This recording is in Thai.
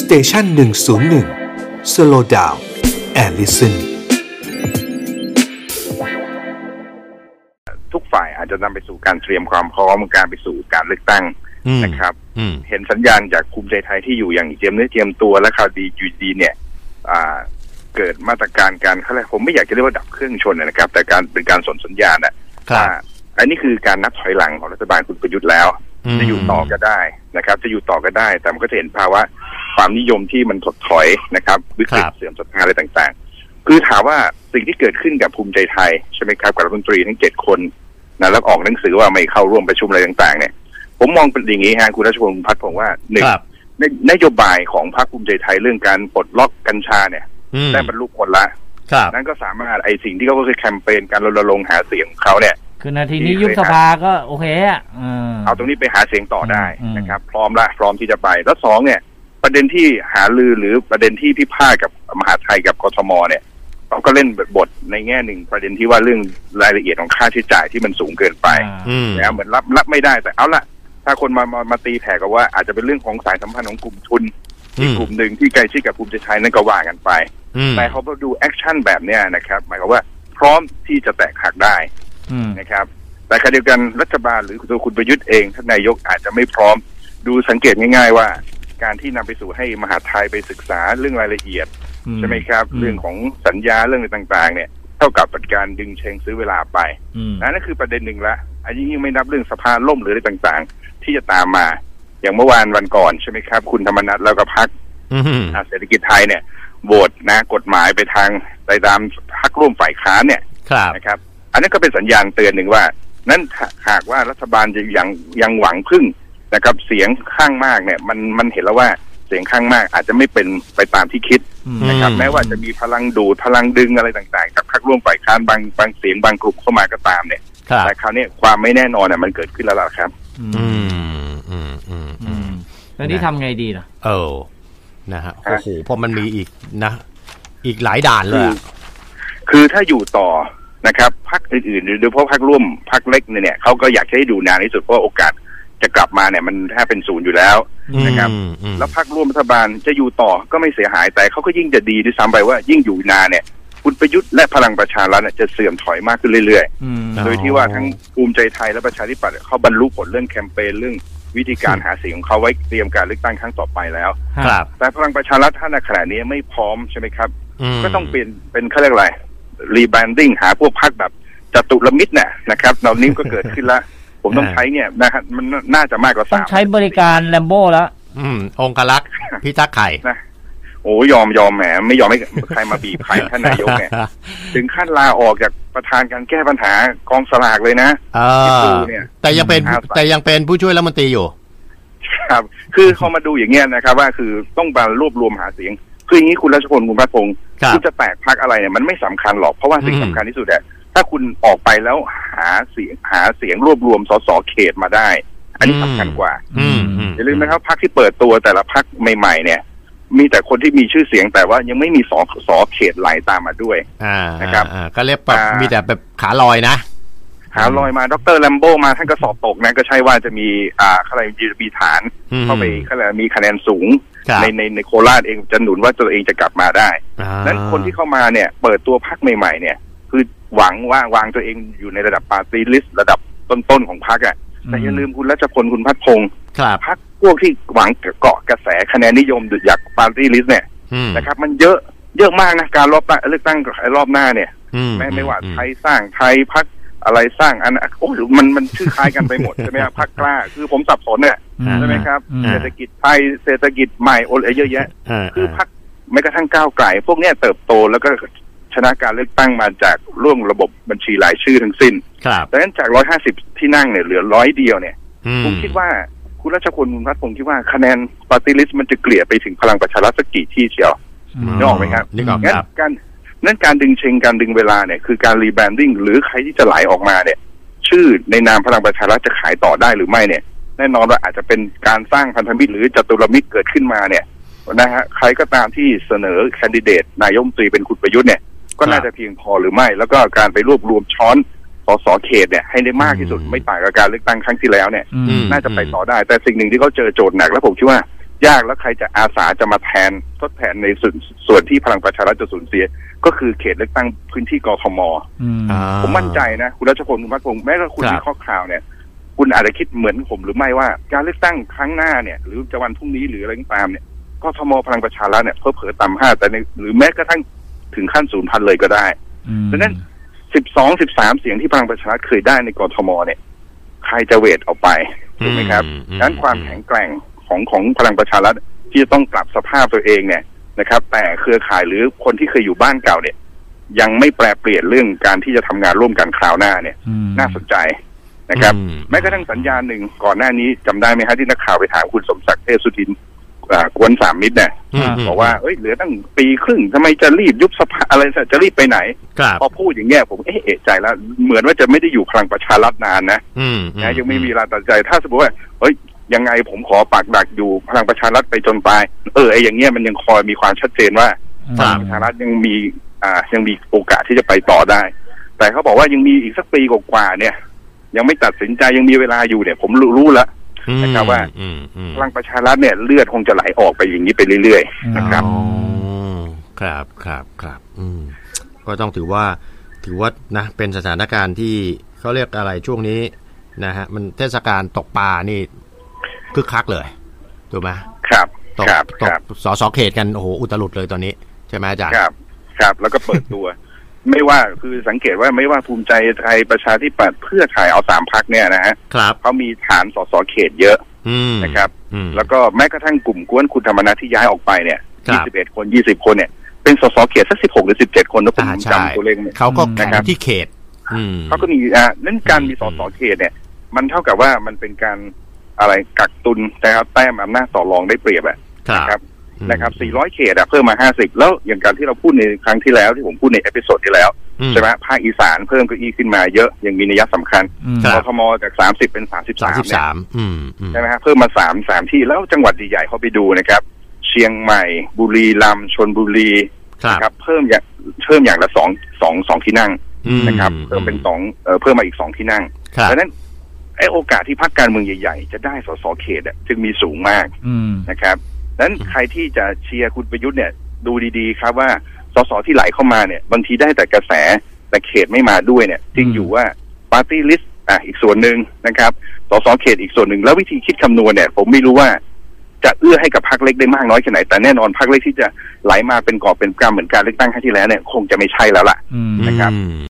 สเตชันหนึ่งศูนย์หนึ่งสโลดาวแอลลิสันทุกฝ่ายอาจจะนำไปสู่การเตรียมความพร้อมการไปสู่การเลือกตั้งอืมนะครับอืมเห็นสัญญาณจากภูมิใจไทยที่อยู่อย่างเตรียมเนื้อเตรียมตัวและข่าวดีอยู่ดีเนี่ยอ่าเกิดมาตรการการเขาเรียกผมไม่อยากจะเรียกว่าดับเครื่องชนนะครับ แต่การเป็นการส่งสัญญาณนะครับว่าอันนี้คือการนับถอยหลังของรัฐบาลคุณประยุทธ์แล้วมจะอยู่ต่อก็ได้นะครับ จะอยู่ต่อก็ได้ แต่มันก็จะเห็นภาวะ ความนิยมที่มันถดถอยนะครับวิกฤตครับเสื่อมศรัทธาอะไรต่างๆ คือถามว่าสิ่งที่เกิดขึ้นกับภูมิใจไทยใช่ไหมครับกับรัฐมนตรีทั้งเจ็ดคนนะแล้วออกหนังสือว่าไม่เข้าร่วมประชุมอะไรต่าง ๆ เนี่ย ผมมองเป็นอย่างนี้ฮะคุณรัชพงศ์พัฒน์ผมว่าหนึ่งครับนนโยบายของพรรคภูมิใจไทยเรื่องการปลดล็อกกัญชาเนี่ยอืมได้บรรลุผลละครับนั่นก็สามารถไอสิ่งที่เขาก็คือแคมเปญการรณรงค์หาเสียงของเขาเนี่ยคือนาทีนี้ยุบสภาก็โอเคอะเออเอาตรงนี้ไปหาเสียงต่อได้อืมนะครับ พร้อมละพร้อมที่จะไป แล้วสองเนี่ย ประเด็นที่หารือหรือประเด็นที่พิพาทกับมหาดไทยกับกทมเนี่ยเขาก็เล่นบทในแง่หนึ่งประเด็นที่ว่าเรื่องรายละเอียดของค่าใช้จ่ายที่มันสูงเกินไปอ่าอืมนะเหมือนรับรับไม่ได้แต่เอาละถ้าคนมามามาตีแผ่ก็ว่าอาจจะเป็นเรื่องของสายสัมพันธ์ของกลุ่มทุนอีกกลุ่มหนึ่งที่ใกล้ชิดกับภูมิใจไทยนั่นก็ว่ากันไปอืมแต่เขาพอดู action แบบเนี้ยนะครับ หมายความว่าพร้อมที่จะแตกหักได้อืมนะครับ แต่ขณะเดียวกันรัฐบาลหรือตัวคุณประยุทธ์เองท่านนายกอาจจะไม่พร้อมดูสังเกตง่าย ๆ ว่า การที่นำไปสู่ให้มหาดไทยไปศึกษาเรื่องรายละเอียดอืใช่ไหมครับอืมเรื่องของสัญญาเรื่องอะไรต่าง ๆ เนี่ยเท่ากับเป็นการดึงเชงซื้อเวลาไปอืมนะนั่นคือประเด็นหนึ่งละอันนี้ยิ่งไม่นับเรื่องสภาล่มหรืออะไรต่างๆ ที่จะตามมา อย่างเมื่อวานวันก่อนใช่ไหมครับ คุณธรรมนัฐแล้วก็พักอืมเศรษฐกิจไทยเนี่ยโหวตนะกฎหมายไปทางไปตามพักร่วมฝ่ายค้านเนี่ยครับนะครับ อันนั้นก็เป็นสัญญาณเตือนหนึ่งว่า นั้นถ้าหากว่ารัฐบาลจะยังยังหวังพึ่ง นะครับเสียงข้างมากเนี่ยมันมันเห็นแล้วว่าเสียงข้างมากอาจจะไม่เป็นไปตามที่คิดอืมนะครับอืมแม้ว่าจะมีพลังดูดพลังดึงอะไรต่างๆ กับพรรคร่วมฝ่ายค้านบางบางเสียงบางกลุ่มเข้ามาก็ตามเนี่ยครับแต่คราวนี้ความไม่แน่นอนเนี่ยมันเกิดขึ้นแล้วล่ะครับ อือืมมอืมอืมอือืมมแล้วนี่ทำไงดีล่ะ เออนะฮะโอ้โหเพราะมันมีอีกนะ อีกหลายด่านเลยอะคือถ้าอยู่ต่อนะครับพรรคอื่นๆโดยเฉพาะพรรคร่วมพรรคเล็กเนี่ยเขาก็อยากให้ดูนานที่สุดเพราะโอกาส จะกลับมาเนี่ยมันแทบเป็นศูนย์อยู่แล้วนะครับอืมอืมแล้วพรรคร่วมรัฐบาลจะอยู่ต่อก็ไม่เสียหายแต่เขาก็ยิ่งจะดีด้วยซ้ำไปว่ายิ่งอยู่นานเนี่ยคุณประยุทธ์และพลังประชารัฐเนี่ยจะเสื่อมถอยมากขึ้นเรื่อยอืมๆโดยที่ว่าทั้งภูมิใจไทยและประชาธิปัตย์เขาบรรลุผลเรื่องแคมเปญเรื่องวิธีการหาเสียงของเขาไว้เตรียมการเลือกตั้งครั้งต่อไปแล้วครับแต่พลังประชารัฐท่านในขณะนี้ไม่พร้อมใช่ไหมครับมก็ต้องเป็นเป็นเขาเรียกอะไรรีแบรนดิ้งหาพวกพักแบบจตุรมิตรเนี่ยนะครับตอนนี้ก็เกิดขึ้นแล้ว ผมต้องอ่าใช้เนี่ยนะฮะมันน่าจะมากกว่าต้องสามใช้บริการแลมโบ้แล้วอืม องคลักษ์พิทักษ์ไข่นะโอ้ยอมยอมแหมไม่ยอมให้ใครมาบีบใครท่านนายกเนี่ยถึงขั้นลาออกจากประธานการแก้ปัญหากองสลากเลยนะเอคิดดูอเนี่ยแต่ยังเป็นอาสาแต่ยังเป็นผู้ช่วยรัฐมนตรีอยู่ครับ คือเขามาดูอย่างเงี้ยนะครับ ว่าคือต้องมารวบรวมหาเสียง คืออย่างนี้คุณรัชพลคุณพัฒพงศ์ครับณจะแตกพักอะไรเนี่ยมันไม่สำคัญหรอกเพราะว่าสิ่งอืมสำคัญที่สุดอะ ถ้าคุณออกไปแล้วหาเสียงหาเสียงรวบรวมสสเขตมาได้ อันนี้สำคัญกว่าอืมอืมอย่าลืมนะครับพักที่เปิดตัวแต่ละพักใหม่ ๆ เนี่ย มีแต่คนที่มีชื่อเสียงแต่ว่ายังไม่มีสอสอเขตไหลตามมาด้วยอ่านะครับอ่าก็เรียกแบบอ่ามีมีแต่แบบขาลอยนะขาลอยมาดรแลมโบมาท่านก็สอบตกนะก็ใช่ว่าจะมีอ่าอะไรมีฐานอืมเข้าไปเขาเรียกอะไรมีคะแนนสูงครับในในในโคราชเองจะหนุนว่าตัวเองจะกลับมาได้อ่านั้นคนที่เข้ามาเนี่ย เปิดตัวพรรคใหม่ ๆ เนี่ย คือหวังว่าวางตัวเองอยู่ในระดับปาร์ตี้ลิสต์ระดับต้นๆของพรรคอะแต่อย่าลืมคุณรัชพลคุณพัฒพงศ์ครับพรรคพวกที่หวังเกาะกระแสคะแนนนิยมอยากปาร์ตี้ลิสต์เนี่ยอืมนะครับ มันเยอะเยอะมากนะการรอบตั้งเลือกตั้งรอบหน้าเนี่ยอืไม่ไม่ว่าอืไทยสร้างไทยพรรคอะไรสร้างอันโอ้ยมันมันชื่อคล้ายกันไปหมดใช่ไหมครับพรรคกล้า คือผมสับสนเนี่ยอืมใช่ไหมครับอืมเศรษฐกิจไทยเศรษฐกิจใหม่โอ้ยเยอะแยะอ่าคือพรรคแม้กระทั่งก้าวไกลพวกเนี้ยเติบโตแล้วก็ ชนะการเลือกตั้งมาจากร่วงระบบบัญชีรายชื่อทั้งสิ้นครับดังนั้นจาก150ที่นั่งเนี่ยเหลือร้อยเดียวเนี่ยอืผมคิดว่าคุณรัชพลคุณพัฒน์ผมคิดว่าคะแนนปาร์ตี้ลิสต์มันจะเกลี่ยไปถึงพลังประชารัฐสักกี่ที่เชียวนึกออกไหมครับนึกออกงั้นครับการนั้นการดึงเชงการดึงเวลาเนี่ยคือการ rebranding หรือใครที่จะไหลออกมาเนี่ย ชื่อในนามพลังประชารัฐจะขายต่อได้หรือไม่เนี่ย แน่นอนว่าอาจจะเป็นการสร้างพันธมิตรหรือจตุรมิตรเกิดขึ้นมาเนี่ยนะฮะใครก็ตามที่เสนอแคนดิเดตนายกรัฐมนตรีเป็นคุณประยุทธ์เนี่ย ก็น่าจะเพียงพอหรือไม่ แล้วก็การไปรวบรวมช้อนสสเขตเนี่ยให้ได้มากที่สุดอืมไม่ต่างกับการเลือกตั้งครั้งที่แล้วเนี่ยอืมน่าจะไปต่อได้ แต่สิ่งหนึ่งที่เขาเจอโจทย์หนัก แล้วผมคิดว่ายากแล้วใครจะอาสาจะมาแทนทดแทนในส่วนส่วนที่พลังประชารัฐจะสูญเสีย ก็คือเขตเลือกตั้งพื้นที่กทมอืมอ่าผมมั่นใจนะ คุณรัชพลคุณพัฒพงศ์แม้กระทั่งคุณครับมีข้อข่าวเนี่ย คุณอาจจะคิดเหมือนผมหรือไม่ว่าการเลือกตั้งครั้งหน้าเนี่ย หรือจะวันพรุ่งนี้หรืออะไรก็ตามเนี่ยกทมพลังประชารัฐเนี่ยเพิ่เผลอๆต่ำห้าแต่ในหรือแม้กระทั่ง ถึงขั้นศูนย์พันเลยก็ได้อืมดังนั้นสิบสองสิบสามเสียงที่พลังประชารัฐเคยได้ในกทมเนี่ย ใครจะเวทเอาไปถูกไหมครับอืมอืมดังนั้นความแข็งแกร่งของของพลังประชารัฐที่จะต้องปรับสภาพตัวเองเนี่ยนะครับ แต่เครือข่ายหรือคนที่เคยอยู่บ้านเก่าเนี่ย ยังไม่แปลเปลี่ยนเรื่องการที่จะทำงานร่วมกันคราวหน้าเนี่ยอืมน่าสนใจนะครับอืมแม้กระทั่งสัญญาณหนึ่งก่อนหน้านี้จำได้ไหมฮะที่นักข่าวไปถามคุณสมศักดิ์เทพสุทินอ่า กวนสามมิตรเนี่ยอืมบอกว่าเอ้ยเหลือตั้งปีครึ่งทำไมจะรีบยุบสภาอะไรจะรีบไปไหนครับพอพูดอย่างเงี้ยผมเอ๊ะเอะใจแล้ว เหมือนว่าจะไม่ได้อยู่พลังประชารัฐนานนะอืมนะยังไม่มีเวลาตัดสินใจ ถ้าสมมติว่าเฮ้ยยังไงผมขอปักหลักอยู่พลังประชารัฐไปจนตาย เออไอ้อย่างเงี้ยมันยังคอยมีความชัดเจนว่าพลังประชารัฐยังมีอ่ายังมีโอกาสที่จะไปต่อได้ แต่เขาบอกว่ายังมีอีกสักปีกว่าๆเนี่ย ยังไม่ตัดสินใจยังมีเวลาอยู่เนี่ย ผมรู้รู้แล้ว นะครับว่าอืมอืมพลังประชารัฐเนี่ยเลือดคงจะไหลออกไปอย่างนี้ไปเรื่อยๆนะครับอ๋อครับครับครับอืมก็ต้องถือว่าถือว่านะเป็นสถานการณ์ที่เขาเรียกอะไรช่วงนี้นะฮะมันเทศกาลตกปลานี่คึกคักเลยถูกไหมครับตกครับตคกรับสอสอเขตกันโอ้โหอุตลุดเลยตอนนี้ ใช่ไหมอาจารย์ครับ ครับ แล้วก็เปิดตัว ไม่ว่าคือสังเกตว่าไม่ว่าภูมิใจไทยประชาธิปัตย์เพื่อไทยเอาสามพรรคเนี่ยนะฮะครับเขามีฐานสสเขตเยอะอืมนะครับอืมแล้วก็แม้กระทั่งกลุ่มก๊วนคุณธรรมนัสที่ย้ายออกไปเนี่ยครับ21คน20คนเนี่ยเป็นสสเขตสัก16หรือ17คนนะผมอ่าใช่จำตัวเลขเนี่ยเขาก็แข่งนะครับที่เขตอืมเขาก็มีอ่านั่นการมีอืสสเขตเนี่ย มันเท่ากับว่ามันเป็นการอะไรกักตุนนะครับแต้มอำนาจต่อรองได้เปรียบอะครับนะครับอืม นะครับ 400 เขตอะเพิ่มมา 50 แล้วอย่างการที่เราพูดในครั้งที่แล้วที่ผมพูดใน episode ที่แล้วอืใช่ไหมภาคอีสานเพิ่มเก้าอี้ขึ้นมาเยอะยังมีนัยสำคัญอืมครักบทมจาก 30 เป็นสามสิบ33เนี่ยสามอืมอืมใช่ไหมฮะเพิ่มมาสามสามที่แล้วจังหวัดใหญ่ๆเขาไปดูนะครับ เชียงใหม่ บุรีรัมย์ชนบุรีครับนะครับเพิ่มอย่างเพิ่มอย่างละสองสองสองที่นั่งอืมนะครับเพิ่มเป็นสองเอ่อเพิ่มมาอีกสองที่นั่งครับดังนั้นไอ้โอกาสที่พรรคการเมืองใหญ่ ๆ จะได้สสเขตอะจึงมีสูงมากอืมนะครับดัง นั้นใครที่จะเชียร์คุณประยุทธ์เนี่ยดูดีๆ ครับว่าสสที่ไหลเข้ามาเนี่ย บางทีได้แต่กระแสแต่เขตไม่มาด้วยเนี่ยจริงอยู่ว่าปาร์ตี้ลิสต์อะอีกส่วนหนึ่งนะครับสสเขตอีกส่วนหนึ่งแล้ววิธีคิดคำนวณเนี่ย ผมไม่รู้ว่าจะเอื้อให้กับพรรคเล็กได้มากน้อยแค่ไหน แต่แน่นอนพรรคเล็กที่จะไหลมาเป็นกอบเป็นกำเหมือนการเลือกตั้งครั้งที่แล้วเนี่ย คงจะไม่ใช่แล้วล่ะอืมนะครับอืม